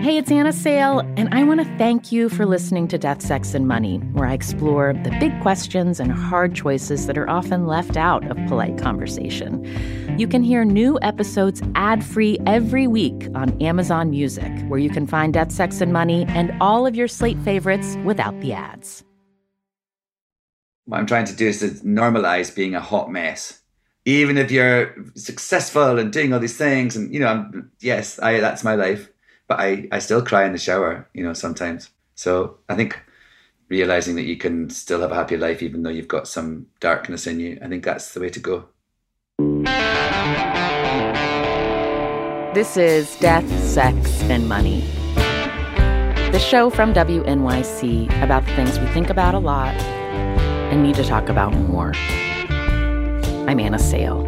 Hey, it's Anna Sale, and I want to thank you for listening to Death, Sex, and Money, where I explore the big questions and hard choices that are often left out of polite conversation. You can hear new episodes ad free every week on Amazon Music, where you can find Death, Sex, and Money and all of your slate favorites without the ads. What I'm trying to do is to normalize being a hot mess. Even if you're successful and doing all these things, and you know, I'm, yes, I, that's my life but I, I still cry in the shower, you know, sometimes. So I think realizing that you can still have a happy life even though you've got some darkness in you, I think that's the way to go. This is Death, Sex, and Money. The show from WNYC about the things we think about a lot and need to talk about more. I'm Anna Sale.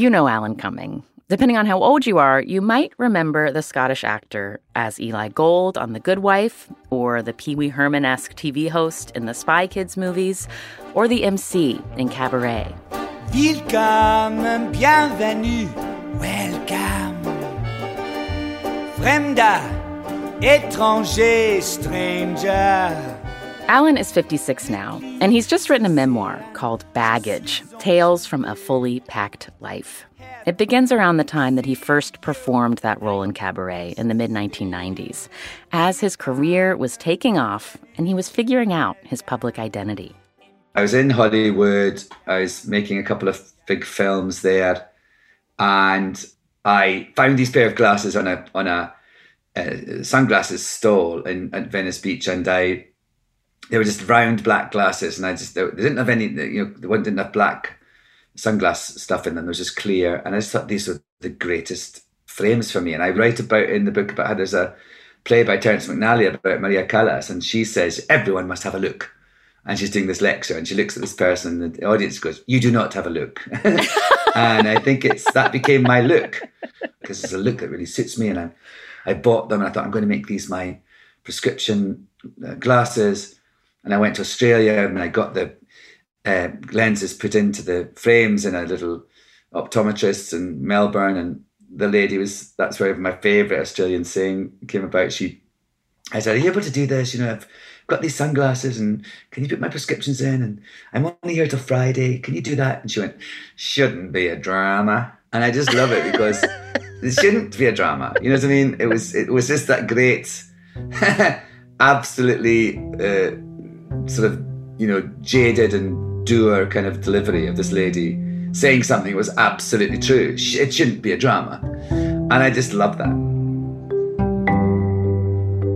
You know Alan Cumming. Depending on how old you are, you might remember the Scottish actor as Eli Gold on The Good Wife, or the Pee Wee Herman esque TV host in the Spy Kids movies, or the MC in Cabaret. Welcome, bienvenue, welcome. Fremder, étranger, stranger. Alan is 56 now, and he's just written a memoir called Baggage Tales from a Fully Packed Life. It begins around the time that he first performed that role in Cabaret in the mid 1990s, as his career was taking off and he was figuring out his public identity. I was in Hollywood, I was making a couple of big films there, and I found these pair of glasses on a on a uh, sunglasses stall in at Venice Beach, and I they were just round black glasses, and I just they, didn't have any. You know, the one didn't have black sunglass stuff in them. It was just clear, and I just thought these were the greatest frames for me. And I write about in the book about how there's a play by Terence McNally about Maria Callas, and she says everyone must have a look. And she's doing this lecture, and she looks at this person, and the audience goes, "You do not have a look." and I think it's that became my look because it's a look that really suits me, and I, I bought them, and I thought I'm going to make these my prescription uh, glasses and I went to Australia and I got the uh, lenses put into the frames in a little optometrist in Melbourne. And the lady was, that's where my favorite Australian saying came about. She, I said, Are you able to do this? You know, I've got these sunglasses and can you put my prescriptions in? And I'm only here till Friday. Can you do that? And she went, Shouldn't be a drama. And I just love it because it shouldn't be a drama. You know what I mean? It was, it was just that great, absolutely. Uh, sort of, you know, jaded and dour kind of delivery of this lady saying something was absolutely true. It shouldn't be a drama. And I just love that.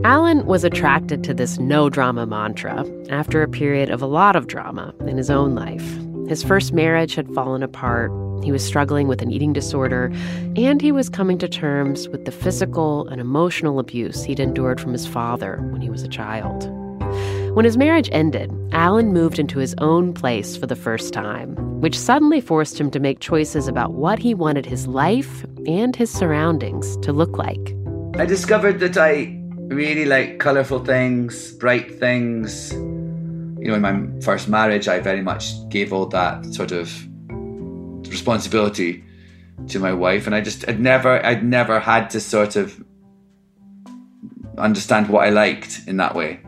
Alan was attracted to this no drama mantra after a period of a lot of drama in his own life. His first marriage had fallen apart. He was struggling with an eating disorder, and he was coming to terms with the physical and emotional abuse he'd endured from his father when he was a child. When his marriage ended, Alan moved into his own place for the first time, which suddenly forced him to make choices about what he wanted his life and his surroundings to look like. I discovered that I really like colorful things, bright things. You know, in my first marriage, I very much gave all that sort of responsibility to my wife, and I just I'd never I'd never had to sort of understand what I liked in that way.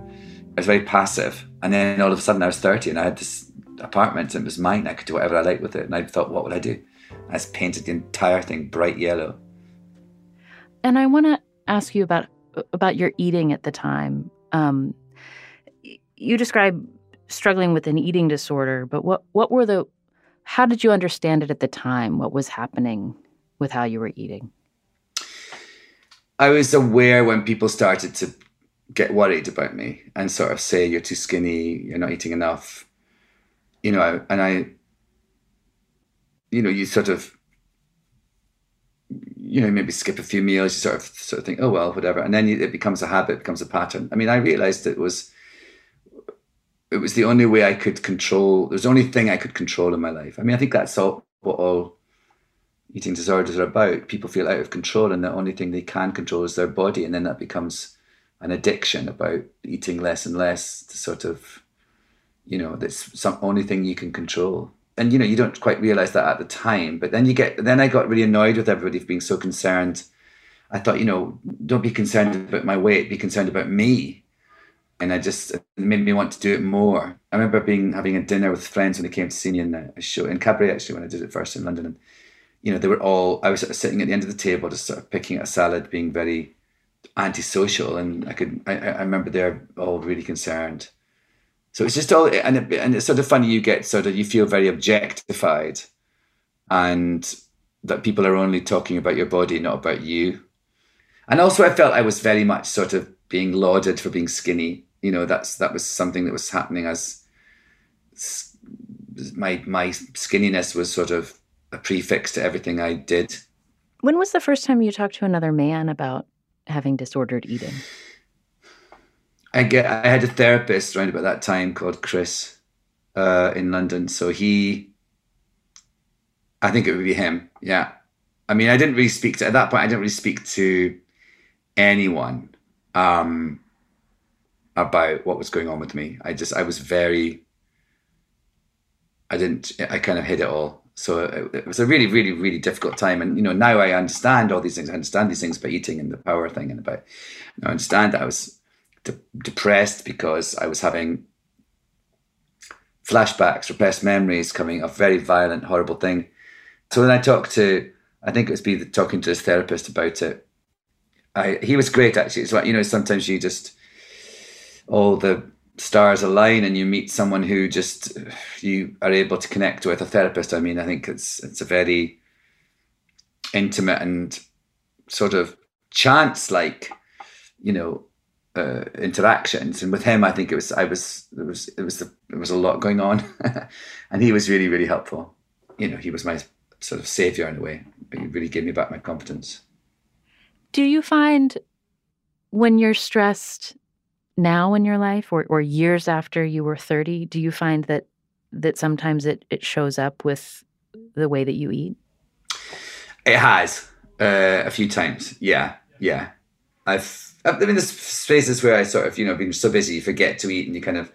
I was very passive. And then all of a sudden I was 30 and I had this apartment and it was mine. I could do whatever I liked with it. And I thought, what would I do? I just painted the entire thing bright yellow. And I want to ask you about about your eating at the time. Um, you describe struggling with an eating disorder, but what what were the how did you understand it at the time? What was happening with how you were eating? I was aware when people started to get worried about me and sort of say you're too skinny, you're not eating enough, you know, and I, you know, you sort of, you know, maybe skip a few meals, you sort of sort of think, oh well, whatever, and then it becomes a habit, becomes a pattern. I mean, I realized it was, it was the only way I could control. Was the only thing I could control in my life. I mean, I think that's all what all eating disorders are about. People feel out of control, and the only thing they can control is their body, and then that becomes an addiction about eating less and less to sort of, you know, that's some only thing you can control. and you know you don't quite realize that at the time but then you get then i got really annoyed with everybody being so concerned. I thought you know don't be concerned about my weight be concerned about me. And i just made me want to do it more. I remember being having a dinner with friends when they came to see me in a show in cabaret actually when i did it first in london. And you know they were all i was sort of sitting at the end of the table just sort of picking at a salad being very antisocial and i could i, I remember they're all really concerned so it's just all, and, it, and it's sort of funny. You get sort of, you feel very objectified, and that people are only talking about your body, not about you. And also, I felt I was very much sort of being lauded for being skinny. You know, that's that was something that was happening as my my skinniness was sort of a prefix to everything I did. When was the first time you talked to another man about having disordered eating? I get I had a therapist around about that time called Chris uh, in London. So he, I think it would be him. Yeah, I mean, I didn't really speak to at that point. I didn't really speak to anyone um, about what was going on with me. I just I was very. I didn't. I kind of hid it all. So it, it was a really, really, really difficult time. And you know, now I understand all these things. I understand these things about eating and the power thing, and about. I understand that I was de- depressed because I was having flashbacks, repressed memories coming, a very violent, horrible thing. So when I talked to, I think it was be talking to his therapist about it. I he was great actually. It's like you know sometimes you just all the stars align and you meet someone who just you are able to connect with a therapist. I mean, I think it's it's a very intimate and sort of chance like you know uh, interactions. And with him, I think it was I was there was it was the, was a lot going on, and he was really really helpful. You know, he was my sort of savior in a way. He really gave me back my confidence. Do you find when you're stressed now in your life, or or years after you were thirty, do you find that that sometimes it it shows up with the way that you eat? It has uh, a few times. Yeah, yeah. I've I mean, there's phases where I sort of, you know, been so busy, you forget to eat and you kind of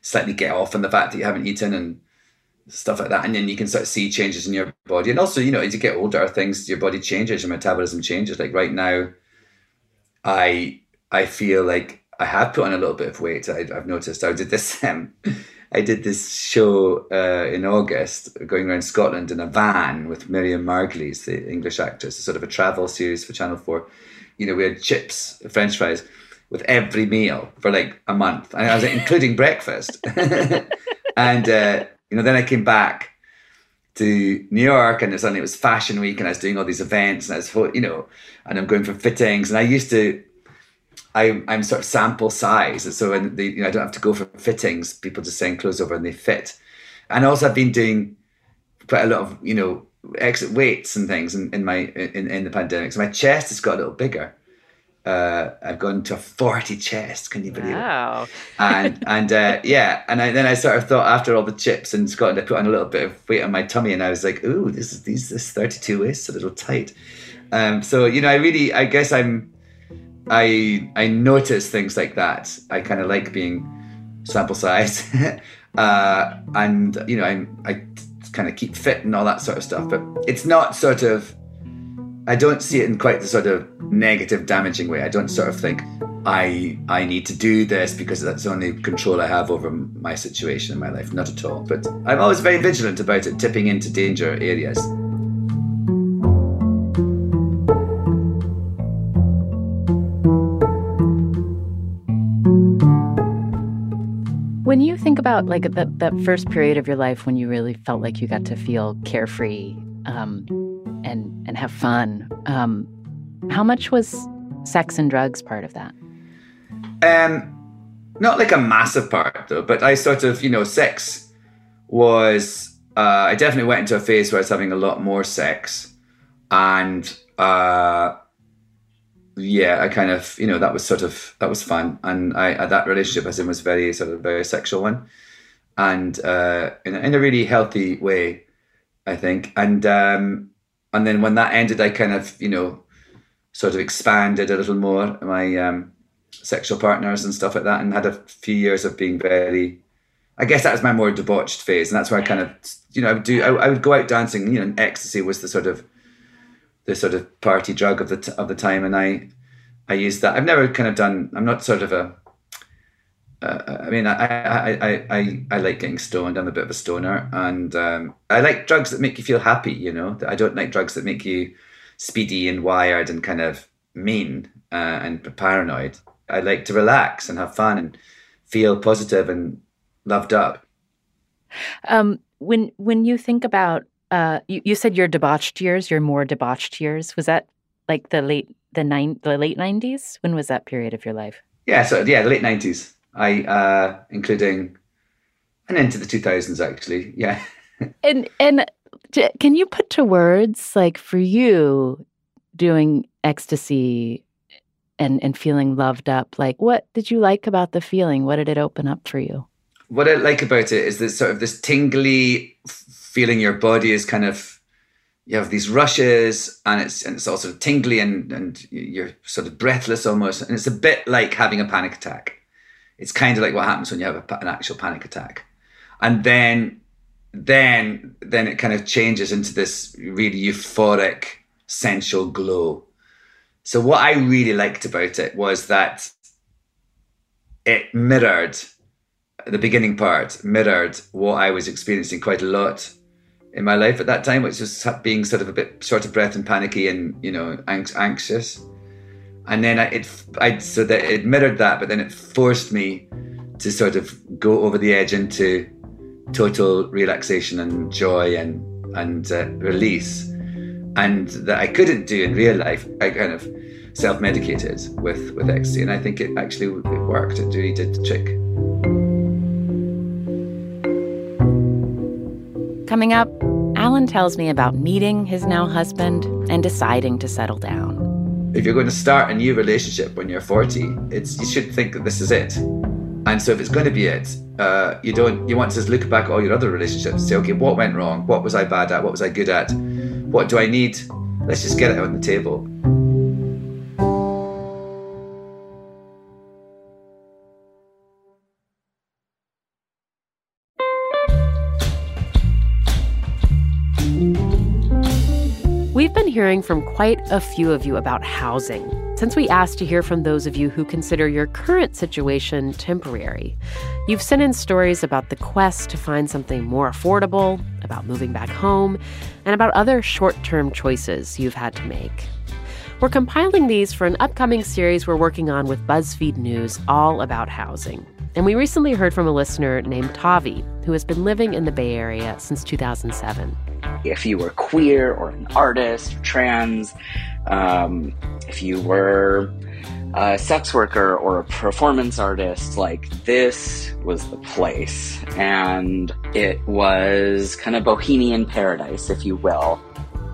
slightly get off on the fact that you haven't eaten and stuff like that. And then you can sort of see changes in your body. And also, you know, as you get older, things, your body changes, your metabolism changes. Like right now, I I feel like I have put on a little bit of weight. I, have noticed. I did this. Um, I did this show uh, in August, going around Scotland in a van with Miriam Margolyes, the English actress, sort of a travel series for Channel Four you know, we had chips, French fries with every meal for like a month. And I was like, including breakfast. and, uh, you know, then I came back to New York and suddenly it was fashion week and I was doing all these events and I was, you know, and I'm going for fittings. And I used to, I, I'm sort of sample size. And so when they, you know, I don't have to go for fittings, people just send clothes over and they fit. And also I've been doing quite a lot of, you know, exit weights and things in, in my in, in the pandemic. So my chest has got a little bigger. Uh, I've gone to a forty chest. Can you believe it? wow. it? And and uh, yeah, and I, then I sort of thought after all the chips in Scotland, I put on a little bit of weight on my tummy, and I was like, "Ooh, this is these this thirty two waist a little tight." Um, so you know, I really, I guess I'm, I I notice things like that. I kind of like being sample size, uh, and you know, I'm I kind of keep fit and all that sort of stuff. But it's not sort of, I don't see it in quite the sort of negative, damaging way. I don't sort of think I I need to do this because that's the only control I have over my situation in my life. Not at all. But I'm always very vigilant about it, tipping into danger areas. When you think about like that that first period of your life when you really felt like you got to feel carefree um, and and have fun, um, how much was sex and drugs part of that? Um, not like a massive part though, but I sort of you know sex was uh, I definitely went into a phase where I was having a lot more sex, and uh, yeah, I kind of, you know, that was sort of that was fun, and I that relationship as in was very sort of very sexual one, and uh, in, in a really healthy way, I think, and um, and then when that ended, I kind of, you know, sort of expanded a little more my um, sexual partners and stuff like that, and had a few years of being very. I guess that was my more debauched phase, and that's where I kind of, you know, I would do. I, I would go out dancing. You know, ecstasy was the sort of, the sort of party drug of the t- of the time, and I, I used that. I've never kind of done. I'm not sort of a. Uh, I mean, I, I, I, I, I like getting stoned. I'm a bit of a stoner, and um, I like drugs that make you feel happy. You know, I don't like drugs that make you speedy and wired and kind of mean uh, and paranoid. I like to relax and have fun and feel positive and loved up. Um, when when you think about uh, you, you said your debauched years, your more debauched years, was that like the late the nine the late nineties? When was that period of your life? Yeah, so yeah, the late nineties. I uh including and into the two thousands actually. Yeah. and and can you put to words like for you doing ecstasy and and feeling loved up like what did you like about the feeling what did it open up for you what i like about it is this sort of this tingly feeling your body is kind of you have these rushes and it's and it's all sort of tingly and and you're sort of breathless almost. And it's a bit like having a panic attack. It's kind of like what happens when you have a, an actual panic attack. And then then then it kind of changes into this really euphoric sensual glow. So what I really liked about it was that it mirrored the beginning part mirrored what I was experiencing quite a lot in my life at that time, which was being sort of a bit short of breath and panicky and you know anxious. And then I, it, I so that it mirrored that, but then it forced me to sort of go over the edge into total relaxation and joy and and uh, release and that I couldn't do in real life. I kind of self-medicated with with ecstasy, and I think it actually it worked. It really did the trick. Coming up, Alan tells me about meeting his now husband and deciding to settle down. If you're going to start a new relationship when you're 40, it's you should think that this is it. And so if it's going to be it, uh, you don't you want to just look back at all your other relationships, say, okay, what went wrong? What was I bad at? What was I good at? What do I need? Let's just get it on the table. Hearing from quite a few of you about housing since we asked to hear from those of you who consider your current situation temporary. You've sent in stories about the quest to find something more affordable, about moving back home, and about other short term choices you've had to make. We're compiling these for an upcoming series we're working on with BuzzFeed News all about housing. And we recently heard from a listener named Tavi, who has been living in the Bay Area since 2007. If you were queer or an artist, trans, um, if you were a sex worker or a performance artist, like this was the place. And it was kind of bohemian paradise, if you will.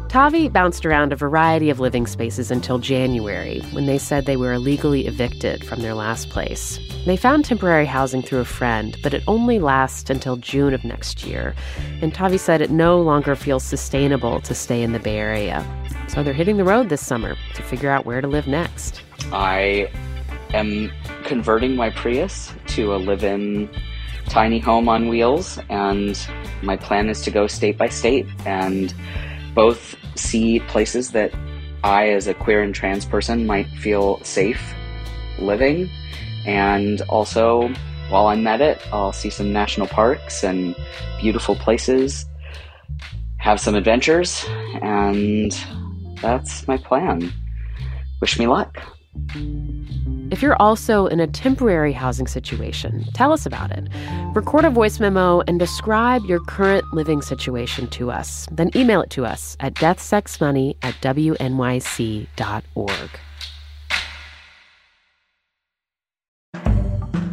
Tavi bounced around a variety of living spaces until January, when they said they were illegally evicted from their last place. They found temporary housing through a friend, but it only lasts until June of next year. And Tavi said it no longer feels sustainable to stay in the Bay Area. So they're hitting the road this summer to figure out where to live next. I am converting my Prius to a live in tiny home on wheels, and my plan is to go state by state and both see places that I, as a queer and trans person, might feel safe living. And also, while I'm at it, I'll see some national parks and beautiful places, have some adventures, and that's my plan. Wish me luck. If you're also in a temporary housing situation, tell us about it. Record a voice memo and describe your current living situation to us. Then email it to us at deathsexmoney at wnyc.org.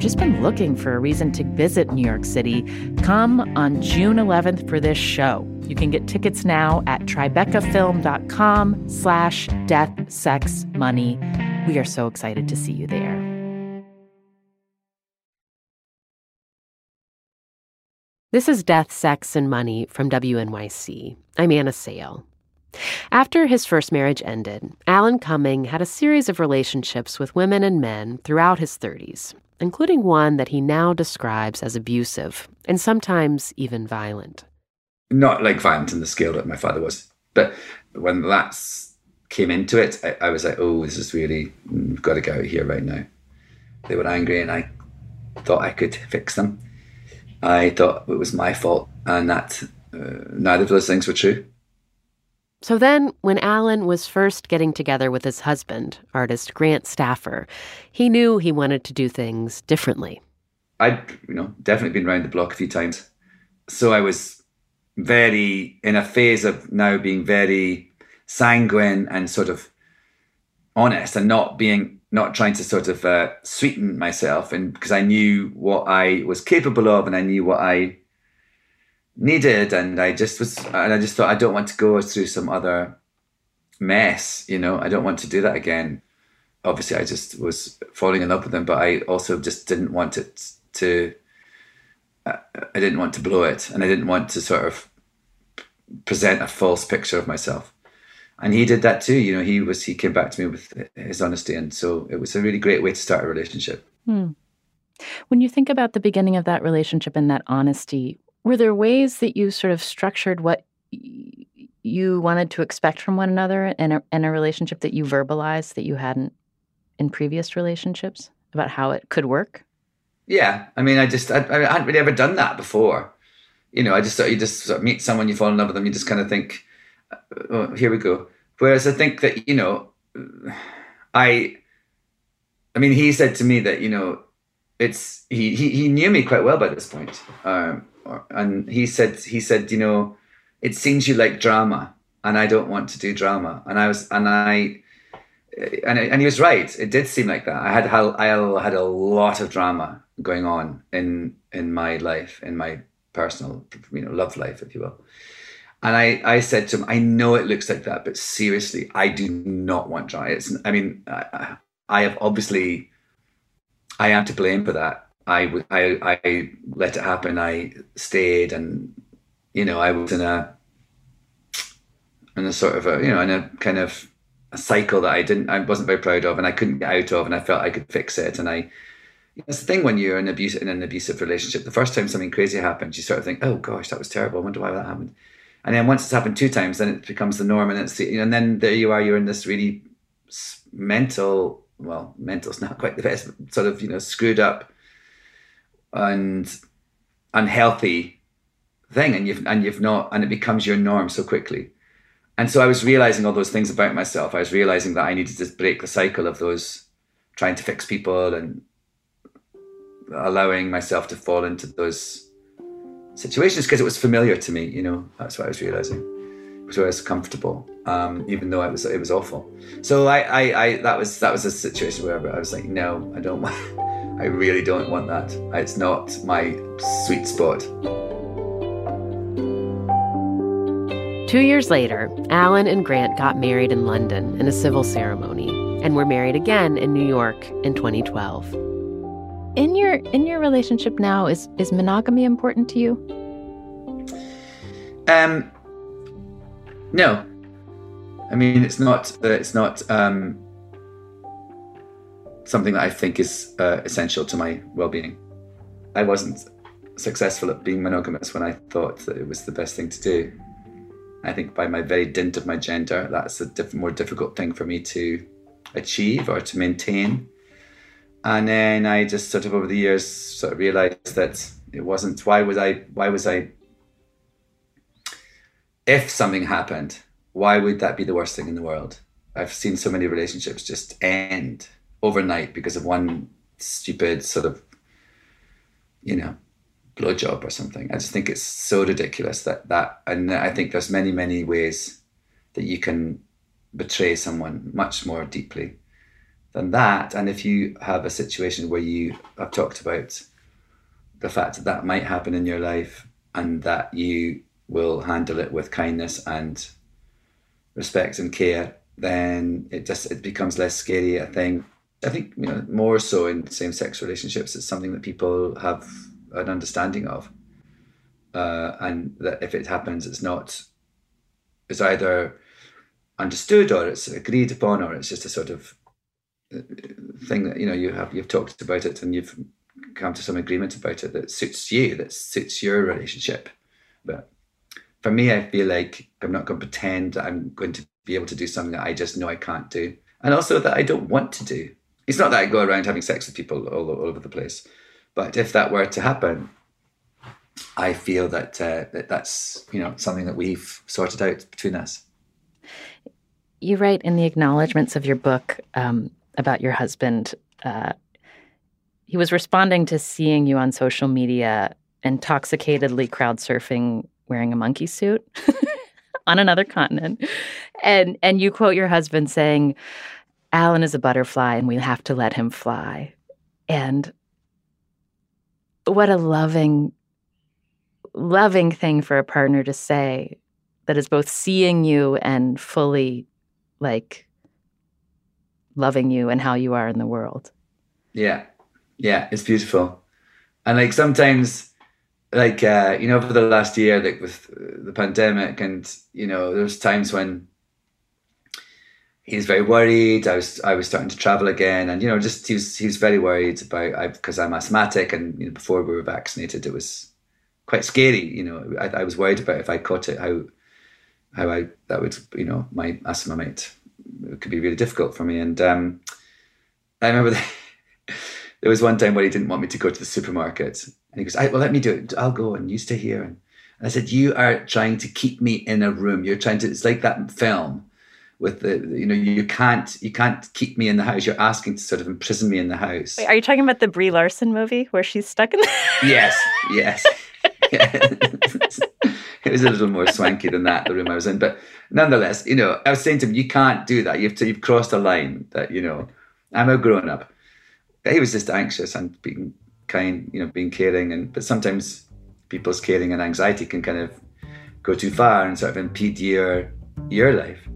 just been looking for a reason to visit New York City, come on June 11th for this show. You can get tickets now at tribecafilm.com slash death, sex, money. We are so excited to see you there. This is Death, Sex, and Money from WNYC. I'm Anna Sale. After his first marriage ended, Alan Cumming had a series of relationships with women and men throughout his 30s, including one that he now describes as abusive and sometimes even violent. Not like violent in the scale that my father was, but when that came into it, I, I was like, oh, this is really, we've got to get out of here right now. They were angry and I thought I could fix them I thought it was my fault and that uh, neither of those things were true. So then, when Alan was first getting together with his husband, artist Grant Shaffer, he knew he wanted to do things differently. I'd, you know, definitely been around the block a few times. So I was very in a phase of now being very sanguine and sort of honest and not being not trying to sort of uh, sweeten myself and because I knew what I was capable of and I knew what I needed and I just was and I just thought I don't want to go through some other mess you know I don't want to do that again obviously I just was falling in love with him but I also just didn't want it to uh, I didn't want to blow it and I didn't want to sort of present a false picture of myself and he did that too. You know, he was he came back to me with his honesty, and so it was a really great way to start a relationship. Hmm. When you think about the beginning of that relationship and that honesty, were there ways that you sort of structured what you wanted to expect from one another in a, in a relationship that you verbalized that you hadn't in previous relationships about how it could work? Yeah, I mean, I just I, I hadn't really ever done that before. You know, I just thought you just sort of meet someone, you fall in love with them, you just kind of think oh, here we go. Whereas I think that you know, I, I mean, he said to me that you know, it's he he, he knew me quite well by this point, um, and he said he said you know, it seems you like drama, and I don't want to do drama, and I was and I. And, and he was right. It did seem like that. I had I had a lot of drama going on in in my life, in my personal, you know, love life, if you will. And I, I said to him, I know it looks like that, but seriously, I do not want drama. It's, I mean, I, I have obviously, I am to blame for that. I, I, I let it happen. I stayed and, you know, I was in a, in a sort of a, you know, in a kind of a cycle that I didn't, I wasn't very proud of and I couldn't get out of and I felt I could fix it. And I, it's the thing when you're in, abuse, in an abusive relationship, the first time something crazy happens, you sort of think, oh gosh, that was terrible. I wonder why that happened and then once it's happened two times, then it becomes the norm, and it's and then there you are, you're in this really mental, well, mental's not quite the best, sort of you know screwed up and unhealthy thing, and you've and you've not, and it becomes your norm so quickly. And so I was realizing all those things about myself. I was realizing that I needed to break the cycle of those trying to fix people and allowing myself to fall into those situations because it was familiar to me. You know, that's what I was realizing. It was I was comfortable, um, even though it was it was awful. So I, I, I, that was that was a situation where I was like, no, I don't want. I really don't want that. It's not my sweet spot. Two years later, Alan and Grant got married in London in a civil ceremony and were married again in New York in 2012. In your in your relationship now, is is monogamy important to you? Um, no. I mean, it's not. Uh, it's not um, something that I think is uh, essential to my well-being. I wasn't successful at being monogamous when I thought that it was the best thing to do. I think by my very dint of my gender, that's a diff- more difficult thing for me to achieve or to maintain. And then I just sort of over the years sort of realized that it wasn't. Why was I? Why was I? If something happened, why would that be the worst thing in the world? I've seen so many relationships just end overnight because of one stupid sort of, you know, blowjob or something. I just think it's so ridiculous that that, and I think there's many many ways that you can betray someone much more deeply than that. And if you have a situation where you have talked about the fact that that might happen in your life and that you will handle it with kindness and respect and care, then it just it becomes less scary a thing. I think you know more so in same-sex relationships, it's something that people have an understanding of, uh, and that if it happens, it's not. It's either understood or it's agreed upon or it's just a sort of uh, thing that you know you have you've talked about it and you've come to some agreement about it that suits you that suits your relationship but for me i feel like i'm not going to pretend that i'm going to be able to do something that i just know i can't do and also that i don't want to do it's not that i go around having sex with people all, all over the place but if that were to happen i feel that, uh, that that's you know something that we've sorted out between us You write in the acknowledgments of your book um, about your husband. Uh, he was responding to seeing you on social media intoxicatedly crowd surfing wearing a monkey suit on another continent. And and you quote your husband saying, Alan is a butterfly and we have to let him fly. And what a loving, loving thing for a partner to say that is both seeing you and fully like loving you and how you are in the world. Yeah, yeah, it's beautiful, and like sometimes, like uh, you know, over the last year, like with the pandemic, and you know, there's times when he's very worried. I was I was starting to travel again, and you know, just he was he was very worried about because I'm asthmatic, and you know, before we were vaccinated, it was quite scary. You know, I, I was worried about if I caught it, how how I that would you know my asthma might it could be really difficult for me. And um, I remember the, there was one time where he didn't want me to go to the supermarket, and he goes, "Well, let me do it. I'll go, and you stay here." And I said, "You are trying to keep me in a room. You're trying to. It's like that film." With the, you know, you can't, you can't keep me in the house. You're asking to sort of imprison me in the house. Wait, are you talking about the Brie Larson movie where she's stuck in? The- Yes, yes. it was a little more swanky than that, the room I was in. But nonetheless, you know, I was saying to him, you can't do that. You've, you've crossed a line that, you know, I'm a grown up. He was just anxious and being kind, you know, being caring. And But sometimes people's caring and anxiety can kind of go too far and sort of impede your your life.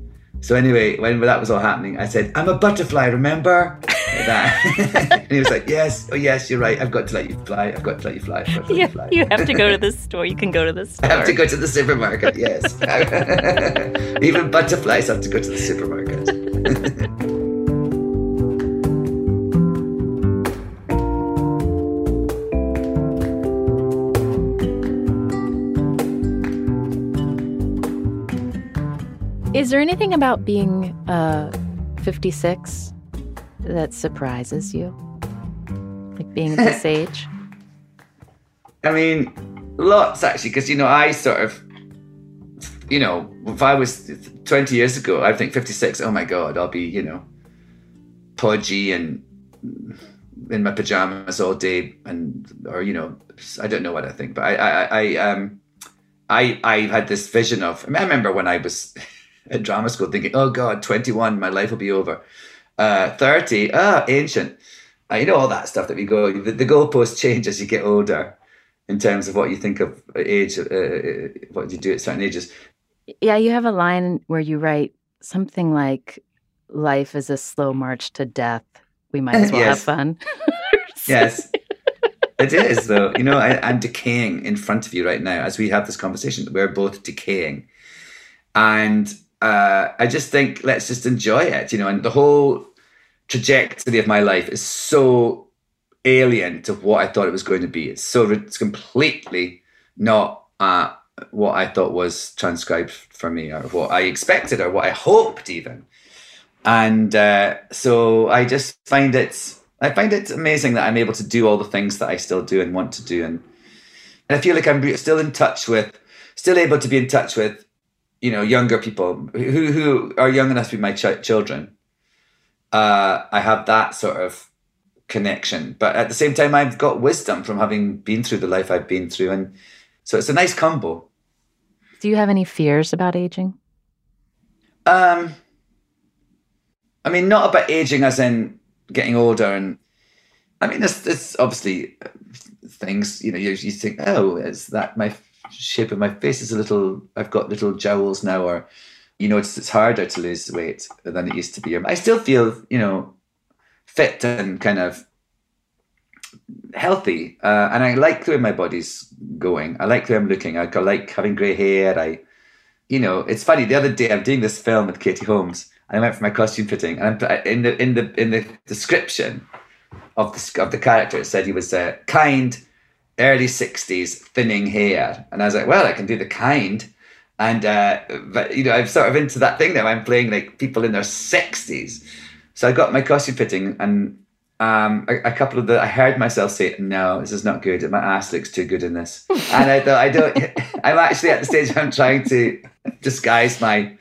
So anyway, when that was all happening, I said, I'm a butterfly, remember? And he was like, yes, oh yes, you're right. I've got to let you fly. I've got to let you fly. I've got to let you, you fly. you have to go to the store. You can go to the store. I have to go to the supermarket, yes. Even butterflies have to go to the supermarket. Is there anything about being uh, 56 that surprises you? Like being this age? I mean, lots actually, because you know, I sort of, you know, if I was 20 years ago, I think 56, oh my God, I'll be, you know, podgy and in my pajamas all day and, or, you know, I don't know what I think, but I, I, I, um, I, I had this vision of, I, mean, I remember when I was at drama school thinking, oh God, 21, my life will be over. Uh, 30, ah, ancient. Uh, you know, all that stuff that we go, the, the goalposts change as you get older in terms of what you think of age, uh, what you do at certain ages. Yeah, you have a line where you write something like, Life is a slow march to death. We might as well have fun. Yes. It is, though. You know, I, I'm decaying in front of you right now as we have this conversation. We're both decaying. And uh, I just think let's just enjoy it, you know. And the whole trajectory of my life is so alien to what I thought it was going to be. It's so it's completely not uh, what I thought was transcribed for me, or what I expected, or what I hoped, even. And uh, so I just find it, I find it amazing that I'm able to do all the things that I still do and want to do, and and I feel like I'm still in touch with, still able to be in touch with, you know, younger people who who are young enough to be my ch- children. Uh, I have that sort of connection, but at the same time, I've got wisdom from having been through the life I've been through, and so it's a nice combo. Do you have any fears about aging? Um, I mean, not about aging as in getting older, and I mean, it's, it's obviously things you know. You, you think, oh, is that my shape of my face is a little? I've got little jowls now, or you know, it's it's harder to lose weight than it used to be. I still feel you know fit and kind of healthy, uh, and I like the way my body's going. I like the way I'm looking. I like having grey hair. I you know, it's funny. The other day, I'm doing this film with Katie Holmes, and I went for my costume fitting, and I'm, in the in the in the description of the of the character, it said he was uh, kind, early sixties, thinning hair, and I was like, well, I can do the kind, and uh, but you know, I'm sort of into that thing now. I'm playing like people in their sixties, so I got my costume fitting, and um, a, a couple of the I heard myself say, "No, this is not good. My ass looks too good in this," and I thought, I don't. I'm actually at the stage where I'm trying to disguise my.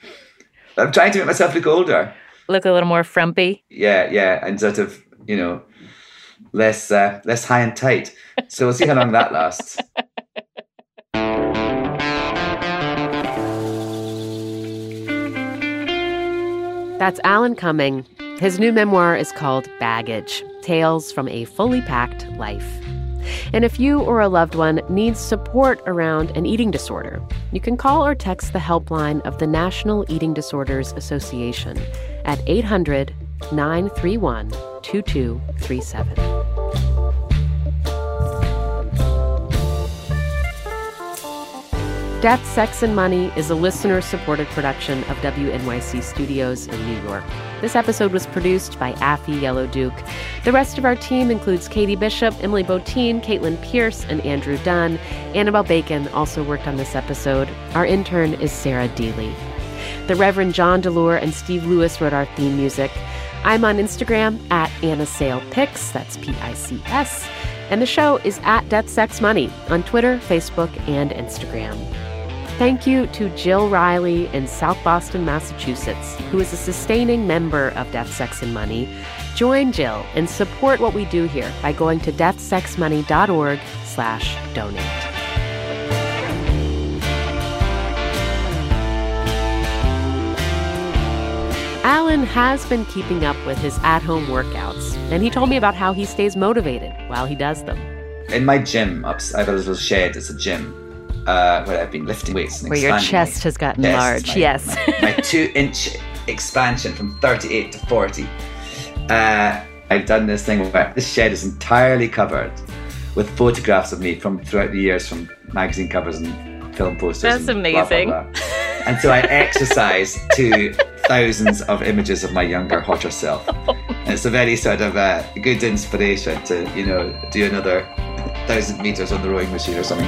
I'm trying to make myself look older. Look a little more frumpy. Yeah, yeah, and sort of you know less uh, less high and tight. So we'll see how long that lasts. That's Alan Cumming. His new memoir is called Baggage Tales from a Fully Packed Life. And if you or a loved one needs support around an eating disorder, you can call or text the helpline of the National Eating Disorders Association at 800 931 2237. Death, Sex, and Money is a listener supported production of WNYC Studios in New York. This episode was produced by Afi Yellow Duke. The rest of our team includes Katie Bishop, Emily Botein, Caitlin Pierce, and Andrew Dunn. Annabelle Bacon also worked on this episode. Our intern is Sarah Deely. The Reverend John Delore and Steve Lewis wrote our theme music. I'm on Instagram at Anna Sale Pics, that's P I C S. And the show is at Death Sex Money on Twitter, Facebook, and Instagram. Thank you to Jill Riley in South Boston, Massachusetts, who is a sustaining member of Death, Sex, and Money. Join Jill and support what we do here by going to deathsexmoney.org slash donate. Alan has been keeping up with his at-home workouts, and he told me about how he stays motivated while he does them. In my gym, I have a little shed. It's a gym uh, where I've been lifting weights and Where your chest my has gotten chest, large. my- yes. my, my two-inch expansion from 38 to 40. Uh, I've done this thing where this shed is entirely covered with photographs of me from throughout the years, from magazine covers and film posters. That's and blah, blah, amazing. blah. And so I exercise to thousands of images of my younger, hotter self. And it's a very sort of uh, good inspiration to, you know, do another thousand meters on the rowing machine or something.